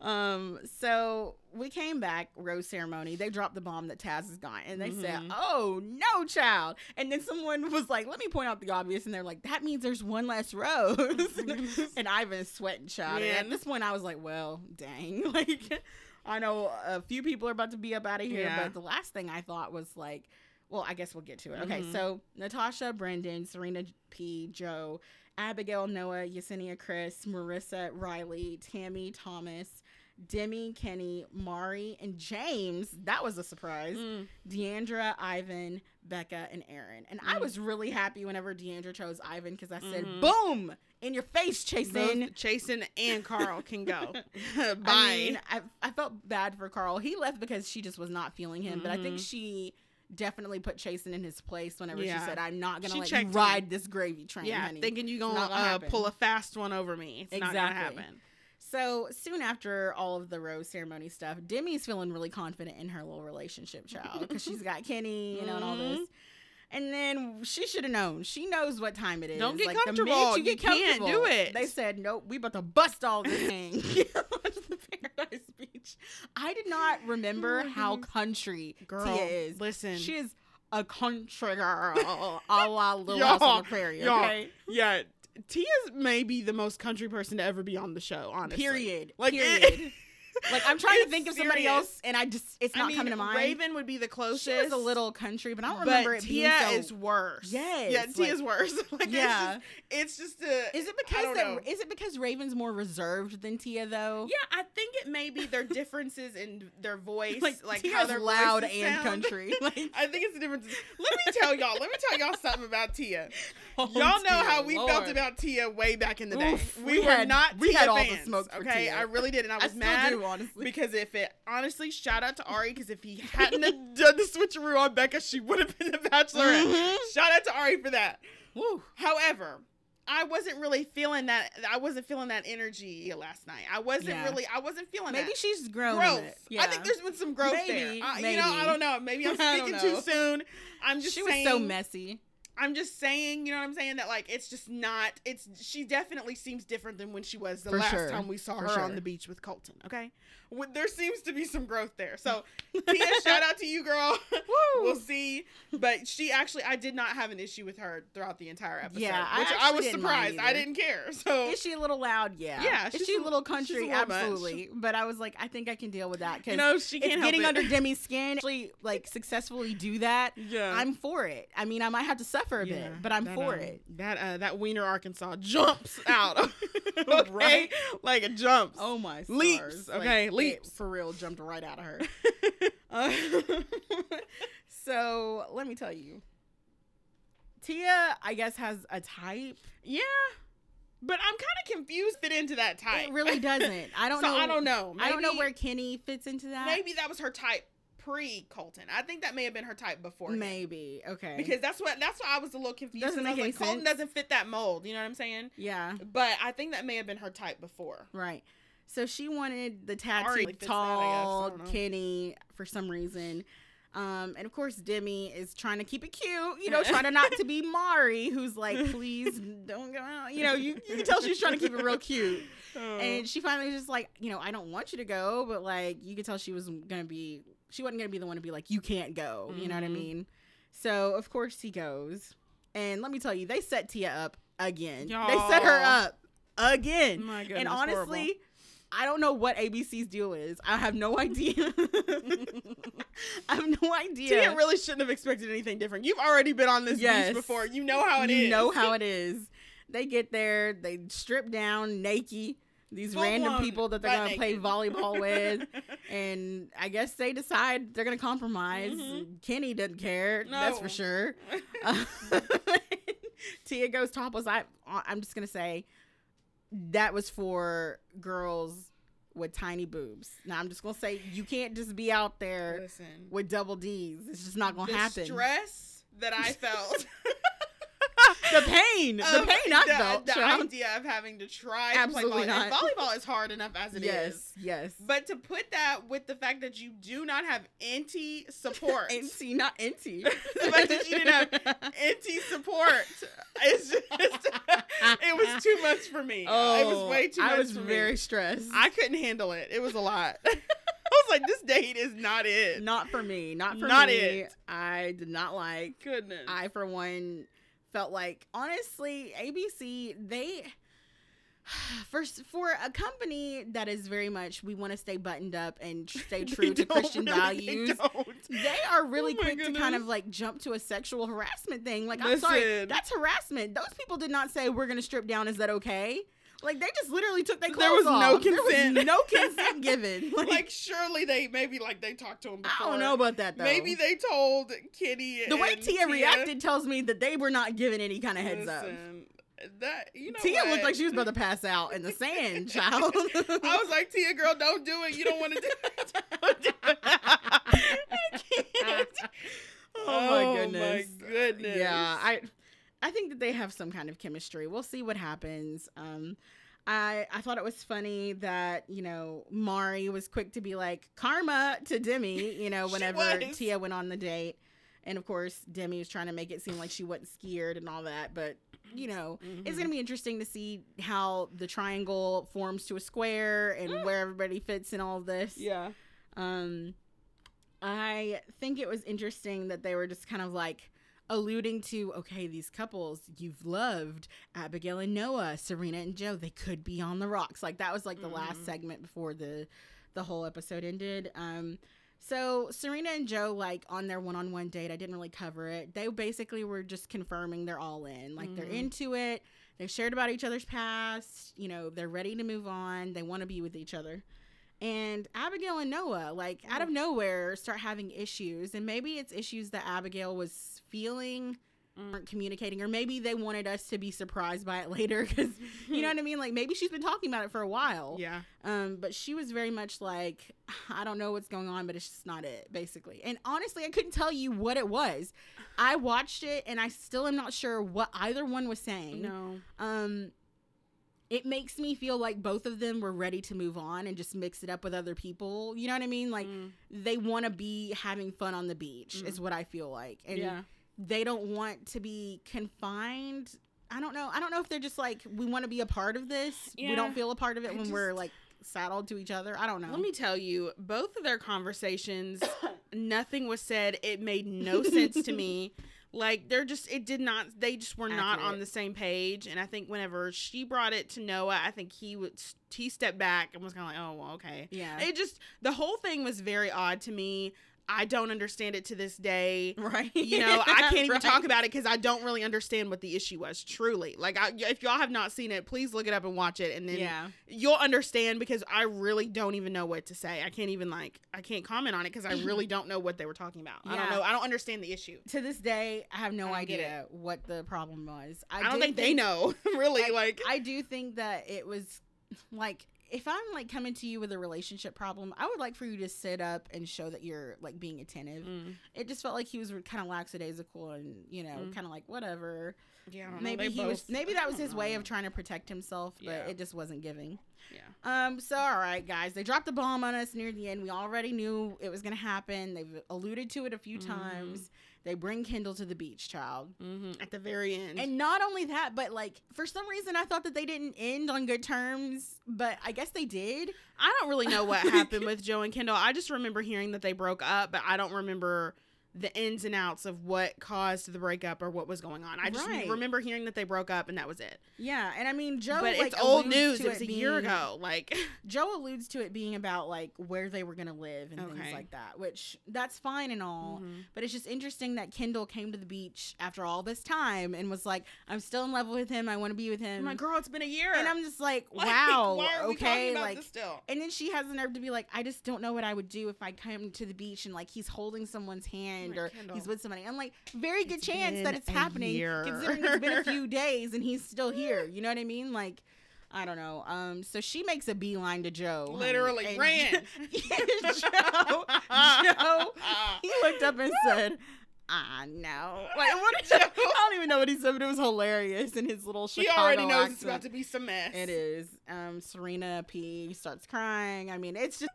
Um, so we came back, rose ceremony. They dropped the bomb that Taz is gone, and they said, Mhm. "Oh no, child!" And then someone was like, "Let me point out the obvious," and they're like, "That means there's one less rose." and Ivan's sweating, child. And Man. at this point, I was like, "Well, dang!" Like, I know a few people are about to be up out of here, Yeah. but the last thing I thought was like. Well, I guess we'll get to it. Okay, Mhm. so Natasha, Brendan, Serena P, Joe, Abigail, Noah, Yesenia, Chris, Maurissa, Riley, Tammy, Thomas, Demi, Kenny, Mari, and James. That was a surprise. Mm. Deandra, Ivan, Becca, and Aaron. And I Mm. was really happy whenever Deandra chose Ivan because I said, Mhm. boom, in your face, Chasen. Chasen and Karl can go. Bye. I mean, I, I felt bad for Karl. He left because she just was not feeling him. But I think Mhm. she definitely put Chasen in his place whenever Yeah. she said, I'm not going to She let you him. ride this gravy train, yeah, honey. thinking you gonna, gonna uh, pull a fast one over me. It's not gonna happen. So soon after all of the rose ceremony stuff, Demi's feeling really confident in her little relationship child because she's got Kenny, you know, and all this. And then she should have known. She knows what time it is. Don't get like, The comfortable. minute you You get can't do it. They said, nope, we about to bust all this thing. The Paradise Beach. I did not remember my how country Girl, Tia is. listen. She is a country girl, a la Little House on the Prairie. Okay. yeah, Tia's maybe the most country person to ever be on the show. Honestly, Period. Like, eh, Period. it- like I'm trying to think of somebody else, and I just it's I not mean, coming to mind. Raven would be the closest. she was a little country, but I don't but remember it Tia being so. is worse. Yes, yeah, like- Tia's worse. like, Yeah. it's just, it's just a. Is it I because that, is it because Raven's more reserved than Tia though? Yeah, I think it may be their differences in their voice, like, like, Tia's how their loud and sound. country. Like, I think it's the difference. Let me tell y'all. Let me tell y'all something about Tia. oh, Y'all know how we Lord. felt about Tia way back in the day. Oof, we, we were had- not we Tia had all the smoke for okay, Tia. I really did, and I I was still mad honestly. because if it honestly, shout out to Arie because if he hadn't done the switcheroo on Becca, she would have been the Bachelorette. Mhm. Shout out to Arie for that. Woo. However, I wasn't really feeling that. I wasn't feeling that energy last night. I wasn't Yeah. really. I wasn't feeling Maybe that. she's grown. growth. it. I think there's been some growth Maybe, there. Uh, you know, I don't know. Maybe I'm speaking too soon. I'm just she saying. was so messy. I'm just saying, you know what I'm saying? That like it's just not. It's she definitely seems different than when she was the For last sure. time we saw For her on the beach with Colton. Okay, there seems to be some growth there. So Tia, shout out to you, girl. Woo. we'll see. But she actually, I did not have an issue with her throughout the entire episode. Yeah, I which I, was surprised. I didn't care. So Is she a little loud? Yeah. Yeah, Is she a little she's a country? little much. Absolutely. But I was like, I think I can deal with that because you know she can't help getting it. under Demi's skin. Actually, like successfully do that. yeah, I'm for it. I mean, I might have to suffer a Yeah, bit, but I'm that, for um, it. That uh, that Weiner, Arkansas jumps out. okay? Right? Like it jumps. Oh my stars. Leaps, Like, okay, it leaps. for real jumped right out of her. Uh, so let me tell you, Tia, I guess has a type. Yeah, but I'm kind of confused fit into that type. It really doesn't. I don't so know. I don't know. I don't know where Kenny fits into that. Maybe that was her type pre Colton. I think that may have been her type before. Maybe. Okay. Because that's what that's why I was a little confused. Doesn't 'cause I was make any like, Colton doesn't fit that mold. You know what I'm saying? yeah. But I think that may have been her type before. Right. So she wanted the Ari tattooed fits that, I tall don't. Kenny for some reason. Um, and of course Demi is trying to keep it cute, you know, trying to not to be Mari, who's like, please don't go out. You know, you, you can tell she's trying to keep it real cute. Oh. And she finally was just like, you know, I don't want you to go, but like you could tell she was gonna be she wasn't gonna be the one to be like, you can't go. You know what I Mhm. mean? So of course he goes. And let me tell you, they set Tia up again. They set her up again. Goodness, and horrible. I don't know what ABC's deal is. I have no idea. I have no idea. Tia really shouldn't have expected anything different. You've already been on this Yes. beach before. You know how it is. you know how it is. They get there, they strip down naked. These Full random people that they're gonna play volleyball with, and I guess they decide they're gonna compromise. Mhm. Kenny doesn't care, that's for sure. Tia goes topless. I I'm just gonna say that was for girls with tiny boobs. Now I'm just gonna say you can't just be out there Listen, with double D's. It's just not gonna happen. stress that I felt, the pain, the pain I the, felt. the idea of having to try to play volleyball. Volleyball is hard enough as it is. yes, yes. But to put that with the fact that you do not have anti support, Anti, not anti. The fact that you didn't have anti support, it's just it was too much for me. it was oh, way too much Oh, I was very me. stressed. I couldn't handle it. It was a lot. I was like, this date is not it. not for me. Not for me. Not me. it. I did not like. Goodness. I, for one, felt like honestly, ABC they. First, for a company that is very much, we want to stay buttoned up and stay true to Christian really- values. They. They are really Oh quick to kind of like jump to a sexual harassment thing. Like, I'm sorry, that's harassment. Those people did not say we're gonna strip down. Is that okay? Like, they just literally took their clothes There was no off. There consent. was no consent given. Like, Like, surely they maybe like they talked to him before. I don't know about that though. Maybe they told Kitty. the way and Tia reacted tells me that they were not given any kind of heads up. That you know. Tia what? looked like she was about to pass out in the sand, child. I was like, Tia, girl, don't do it. You don't want to do it. Do it. I can't. oh my goodness. Oh my goodness. Yeah, I I think that they have some kind of chemistry. We'll see what happens. Um I I thought it was funny that, you know, Mari was quick to be like karma to Demi, you know, whenever. Tia went on the date. And of course, Demi was trying to make it seem like she wasn't scared and all that, but you know, it's Mhm. going to be interesting to see how the triangle forms to a square and Mm. where everybody fits in all of this. Yeah. Um, I think it was interesting that they were just kind of like alluding to okay, these couples you've loved, Abigail and Noah, Serena and Joe, they could be on the rocks. Like that was like the last Mhm. segment before the the whole episode ended. Um, so Serena and Joe, like on their one-on-one date, I didn't really cover it. They basically were just confirming they're all in, like they're Mhm. into it. They've shared about each other's past. You know, they're ready to move on. They want to be with each other. And Abigail and Noah, like out of nowhere, start having issues. And maybe it's issues that Abigail was feeling, Mm. weren't communicating, or maybe they wanted us to be surprised by it later. Because you know what I mean? Like maybe she's been talking about it for a while. Yeah. Um, but she was very much like, I don't know what's going on, but it's just not it, basically. And honestly, I couldn't tell you what it was. I watched it and I still am not sure what either one was saying. No. Um, it makes me feel like both of them were ready to move on and just mix it up with other people. You know what I mean? Like Mm. they want to be having fun on the beach, Mm. is what I feel like. And yeah. They don't want to be confined. I don't know. I don't know if they're just like we want to be a part of this. We don't feel a part of it I when we're like saddled to each other. I don't know. Let me tell you, both of their conversations, nothing was said. It made no sense to me. Like they're just, it did not. They just were not on the same page. And I think whenever she brought it to Noah, I think he would he stepped back and was kind of like, oh, well, okay. yeah. It just the whole thing was very odd to me. I don't understand it to this day. right. You know, I can't even Right. talk about it because I don't really understand what the issue was. Truly, like, I, if y'all have not seen it, please look it up and watch it, and then Yeah. you'll understand because I really don't even know what to say. I can't even like I can't comment on it because I really don't know what they were talking about. I don't know. I don't understand the issue. To this day, I have no I idea what the problem was. I, don't did think they know really. Like, I do think that it was like if I'm like coming to you with a relationship problem, I would like for you to sit up and show that you're like being attentive. Mm. It just felt like he was kind of lackadaisical and you know, Mm. kind of like whatever. Yeah, I don't know. Maybe They he was. Maybe that was don't his way of trying to protect himself, but Yeah. it just wasn't giving. Yeah. Um. So all right, guys, they dropped the bomb on us near the end. We already knew it was gonna happen. They've alluded to it a few Mhm. times. They bring Kendall to the beach, child. hmm At the very end. And not only that, but like for some reason, I thought that they didn't end on good terms, but I guess they did. I don't really know what happened with Joe and Kendall. I just remember hearing that they broke up, but I don't remember the ins and outs of what caused the breakup or what was going on. I just Right. remember hearing that they broke up and that was it. Yeah, and I mean Joe, but like, it's old news. It was a year ago. Like, Joe alludes to it being about like where they were gonna live and Okay. things like that, which that's fine and all. Mhm. But it's just interesting that Kendall came to the beach after all this time and was like, "I'm still in love with him. I want to be with him." I'm like, girl, it's been a year. and I'm just like, "Wow, why are we okay." Like, still? and then she has the nerve to be like, "I just don't know what I would do if I come to the beach and like he's holding someone's hand Like, or Kendall. he's with somebody." I'm like, "Very good It's chance that it's happening, year. considering it's been a few days and he's still here." You know what I mean? Like. I don't know. Um, so she makes a beeline to Joe. honey, Literally and ran. Joe, Joe, he looked up and said, "I know." Like, what did Joe? I don't even know what he said, but it was hilarious in his little Chicago already knows accent. it's about to be some mess. It is. Um, Serena P starts crying. I mean, it's just.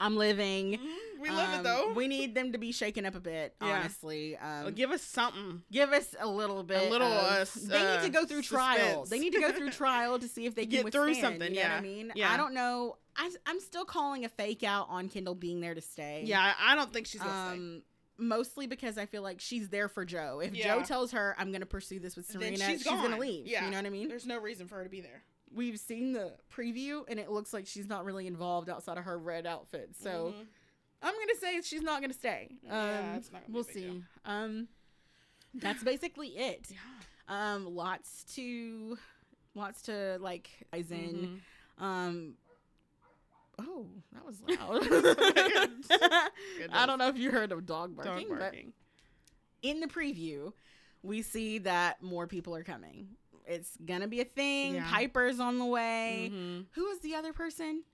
I'm living. Mhm. We love Um, it though. We need them to be shaken up a bit, Yeah. honestly. Um, Well, give us something. give us a little bit. A little, of- uh, they need to uh, go through trial. They need to go through trial to see if they can Get through something, You know what yeah. I mean? Yeah. I don't know. I, I'm still calling a fake out on Kendall being there to stay. Yeah, I don't think she's gonna stay. Um, mostly because I feel like she's there for Joe. If Yeah. Joe tells her I'm going to pursue this with Then Serena, she's she's, going to leave. Yeah. You know what I mean? There's no reason for her to be there. We've seen the preview and it looks like she's not really involved outside of her red outfit. So Mhm. I'm going to say she's not going to stay. Um, Yeah, it's not gonna we'll see. Um, that's basically it. yeah. Um, lots to, lots to like, eyes in. Mhm. Um, oh, that was loud. I don't know if you heard a dog Dog barking, but barking. in the preview, we see that more people are coming. It's gonna be a thing. Yeah. Piper's on the way. Mhm. Who was the other person?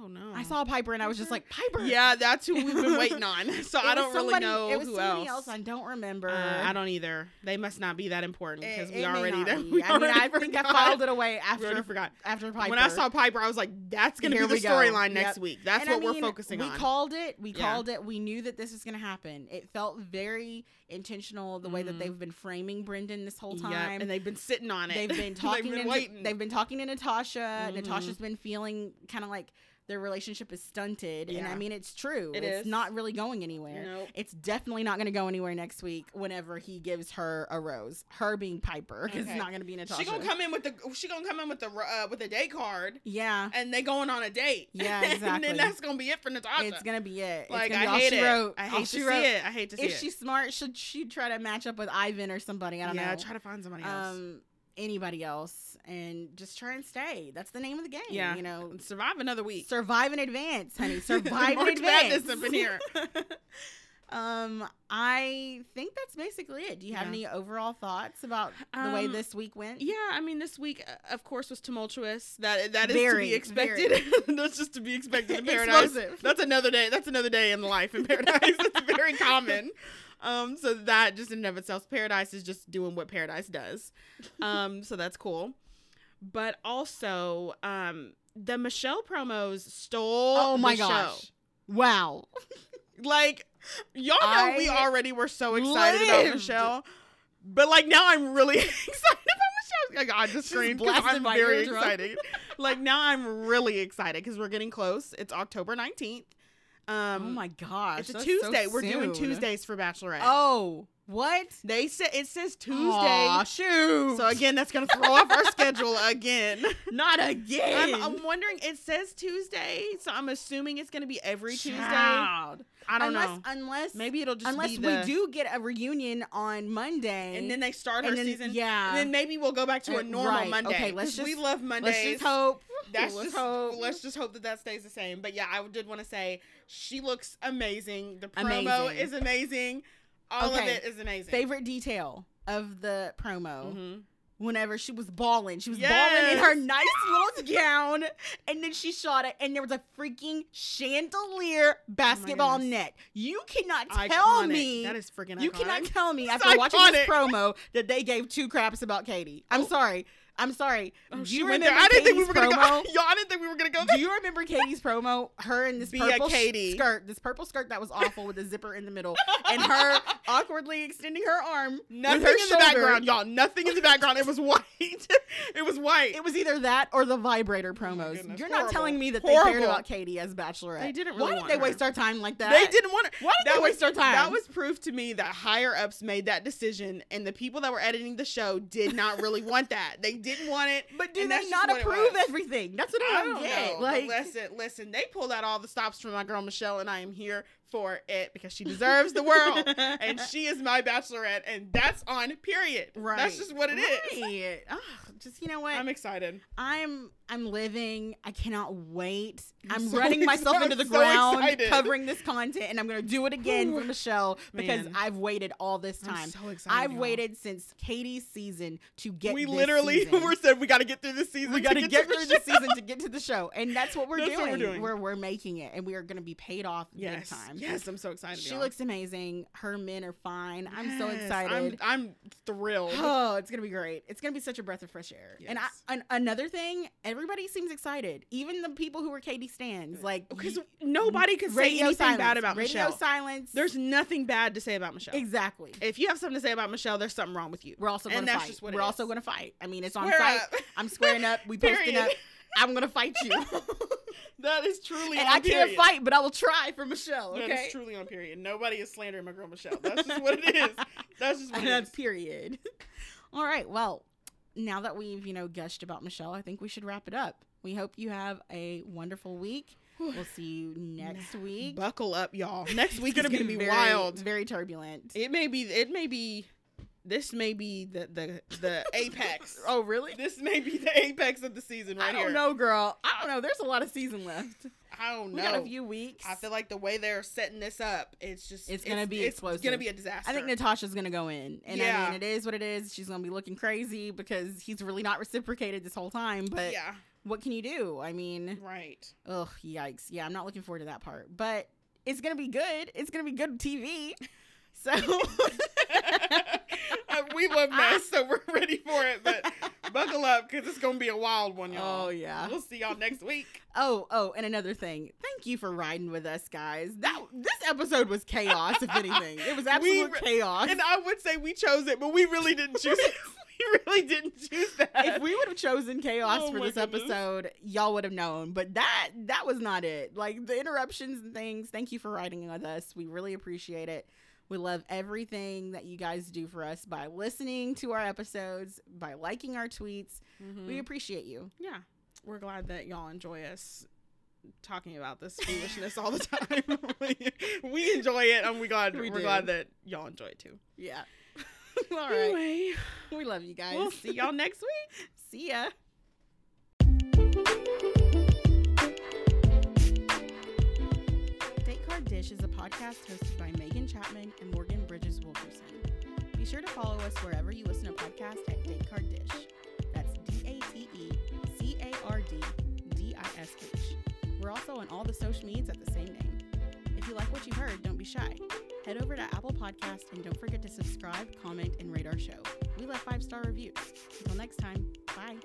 Oh no. I saw Piper and I was just like, Piper. Yeah, that's who we've been waiting on. So I don't really somebody- know It was who somebody else. else. I don't remember. Uh, I don't either. They must not be that important because we already know. be. We I mean, already I think I filed it away We after already forgot. after Piper. When I saw Piper, I was like, "That's gonna be the storyline next Yep. week. That's And I what we're mean, focusing we on." We called it. We Yeah. called it. We knew that this was going to happen. It felt very intentional the way that they've been framing Brendan this whole Yep, time. and they've been sitting on it. They've been talking. they've been to. They've been talking to Natasha. Natasha's been feeling kind of like their relationship is stunted, and I mean it's true. It it's is. not really going anywhere. Nope. It's definitely not going to go anywhere next week. Whenever he gives her a rose, her being Piper, because Okay. it's not going to be Natasha. She gonna come in with the she gonna come in with the uh, with a date card, Yeah, and they going on a date. Yeah, exactly. and then that's gonna be it for Natasha. it's gonna be it. It's like I hate it. Wrote, I hate she to wrote. see it. I hate to see If it. she's smart, should she try to match up with Ivan or somebody? I don't yeah, know. Yeah, try to find somebody else. um, anybody else, and just try and stay. That's the name of the game. yeah, you know, survive another week. survive in advance, honey. Survive in advance. Up in here. um, I think that's basically it. Do you have Yeah. any overall thoughts about the way Um, this week went? Yeah, I mean, this week, uh, of course, was tumultuous. That that is Very, to be expected. That's just to be expected in paradise. That's another day. That's another day in life in paradise. it's very common. Um, so that just in and of itself, paradise is just doing what paradise does. Um, so that's cool. But also, um, the Michelle promos stole. Oh my the gosh! show. Wow. Like, y'all know we already were so excited about. Michelle. But like now I'm really excited about Michelle. Like, I just screamed because I'm very excited. like now I'm really excited because we're getting close. It's October 19th. Um, oh my gosh! It's a Tuesday. So we're doing. Tuesdays for Bachelorette. Oh, what? They said it says Tuesday. Aw, shoot. So again, that's gonna throw off our schedule again. not again. I'm, I'm wondering. It says Tuesday, so I'm assuming it's gonna be every Tuesday. Child. I don't unless, know. Unless Maybe it'll just unless be we do get a reunion on Monday, and then they start her then- season. Yeah. And then maybe we'll go back to a normal right. Monday. Okay, let's 'cause we love Mondays. let's just hope. That's let's just hope. let's just hope that that stays the same. But yeah, I did want to say she looks amazing. The promo Amazing. is amazing. All of it is amazing. Favorite detail of the promo Mhm. whenever she was balling. She was balling in her nice little gown, and then she shot it, and there was a freaking chandelier basketball goodness. net. You cannot tell Iconic. me. that is freaking you iconic. cannot tell me It's after watching this promo that they gave two craps about Katie. I'm Oh. sorry. I'm sorry. Oh, Do you remember. I didn't think we were gonna go. Y'all, I didn't think we were gonna go Do you remember Katie's promo? Her in this Be a purple Katie. skirt, this purple skirt that was awful with the zipper in the middle, and her awkwardly extending her arm. Nothing her in the background, y'all. Nothing in the background. It was white. it was white. It was either that or the vibrator Oh promos. goodness. You're not Horrible. telling me that they cared about Katie as Bachelorette. They didn't Why did they her. waste our time like that? They didn't want to. Why did that they was, waste our time? That was proof to me that higher ups made that decision, and the people that were editing the show did not really want that. They didn't want it. But do they not approve everything? That's what I I don't, don't get. know. Like, listen, listen. They pulled out all the stops from my girl Michelle, and I am here for it because she deserves the world, and she is my bachelorette, and that's on. Period. right. That's just what it is. right. Ugh, just you know what? I'm excited. I'm I'm living. I cannot wait. I'm I'm so running myself into the so ground excited. covering this content and I'm going to do it again for Michelle because Man. I've waited all this time. I'm so excited. I've y'all. waited since Katie's season to get We literally were said we got to get through this season. we got to to get to through the the season to get to the show, and that's what we're That's doing. what we're doing. We're we're making it, and we are going to be paid off Yes. big time. Yes, I'm so excited. She y'all. looks amazing. Her men are fine. I'm so excited. I'm, I'm thrilled. Oh, it's gonna be great. It's gonna be such a breath of fresh air. And I, Yes. an, another thing, everybody seems excited. Even the people who were Katie stands, like Because nobody could say anything silence. bad about radio Michelle. silence. There's nothing bad to say about Michelle. exactly. If you have something to say about Michelle, there's something wrong with you. We're also And gonna fight. We're also gonna fight. I mean, it's on Square site. up. I'm squaring up. We posting up. I'm gonna fight you. that is truly and I can't fight, but I will try for Michelle. That Okay. is truly on period. Nobody is slandering my girl Michelle. That's just what it is. That's just what that's is. period. All right. Well, now that we've you know gushed about Michelle, I think we should wrap it up. We hope you have a wonderful week. We'll see you next week. Buckle up, y'all. Next week is gonna be very, wild. very turbulent. It may be. It may be. This may be the the the apex. oh, really? This may be the apex of the season right here. I don't here. know, girl. I don't know. There's a lot of season left. I don't know. We got a few weeks. I feel like the way they're setting this up, it's just It's gonna be it's explosive. gonna be a disaster. I think Natasha's gonna go in, and I mean, it is what it is. She's gonna be looking crazy because he's really not reciprocated this whole time. But yeah, what can you do? I mean, right. ugh, yikes. Yeah, I'm not looking forward to that part. But it's gonna be good. It's gonna be good TV. So we love mess, so we're ready for it. But buckle up because it's gonna be a wild one, y'all. Oh yeah. We'll see y'all next week. Oh, oh, and another thing. Thank you for riding with us, guys. That this episode was chaos, if anything. It was absolute re- chaos. And I would say we chose it, but we really didn't choose it. We really didn't choose that. if we would have chosen chaos Oh for this goodness. episode, y'all would have known. But that that was not it. Like the interruptions and things. Thank you for riding with us. We really appreciate it. We love everything that you guys do for us by listening to our episodes, by liking our tweets. Mhm. We appreciate you. yeah, we're glad that y'all enjoy us talking about this foolishness all the time. we, enjoy it, and we glad We we are glad that y'all enjoy it too. Yeah. All right. Anyway, We love you guys. we'll see y'all next week. See ya. Dish is a podcast hosted by Meagan Chapman and Morgan Bridges Wilkerson. Be sure to follow us wherever you listen to podcasts at Date Card Dish. That's D A T E C A R D D I S H. We're also on all the social medias at the same name. If you like what you heard, don't be shy. Head over to Apple Podcast and don't forget to subscribe, comment, and rate our show. We love five star reviews. Until next time, bye.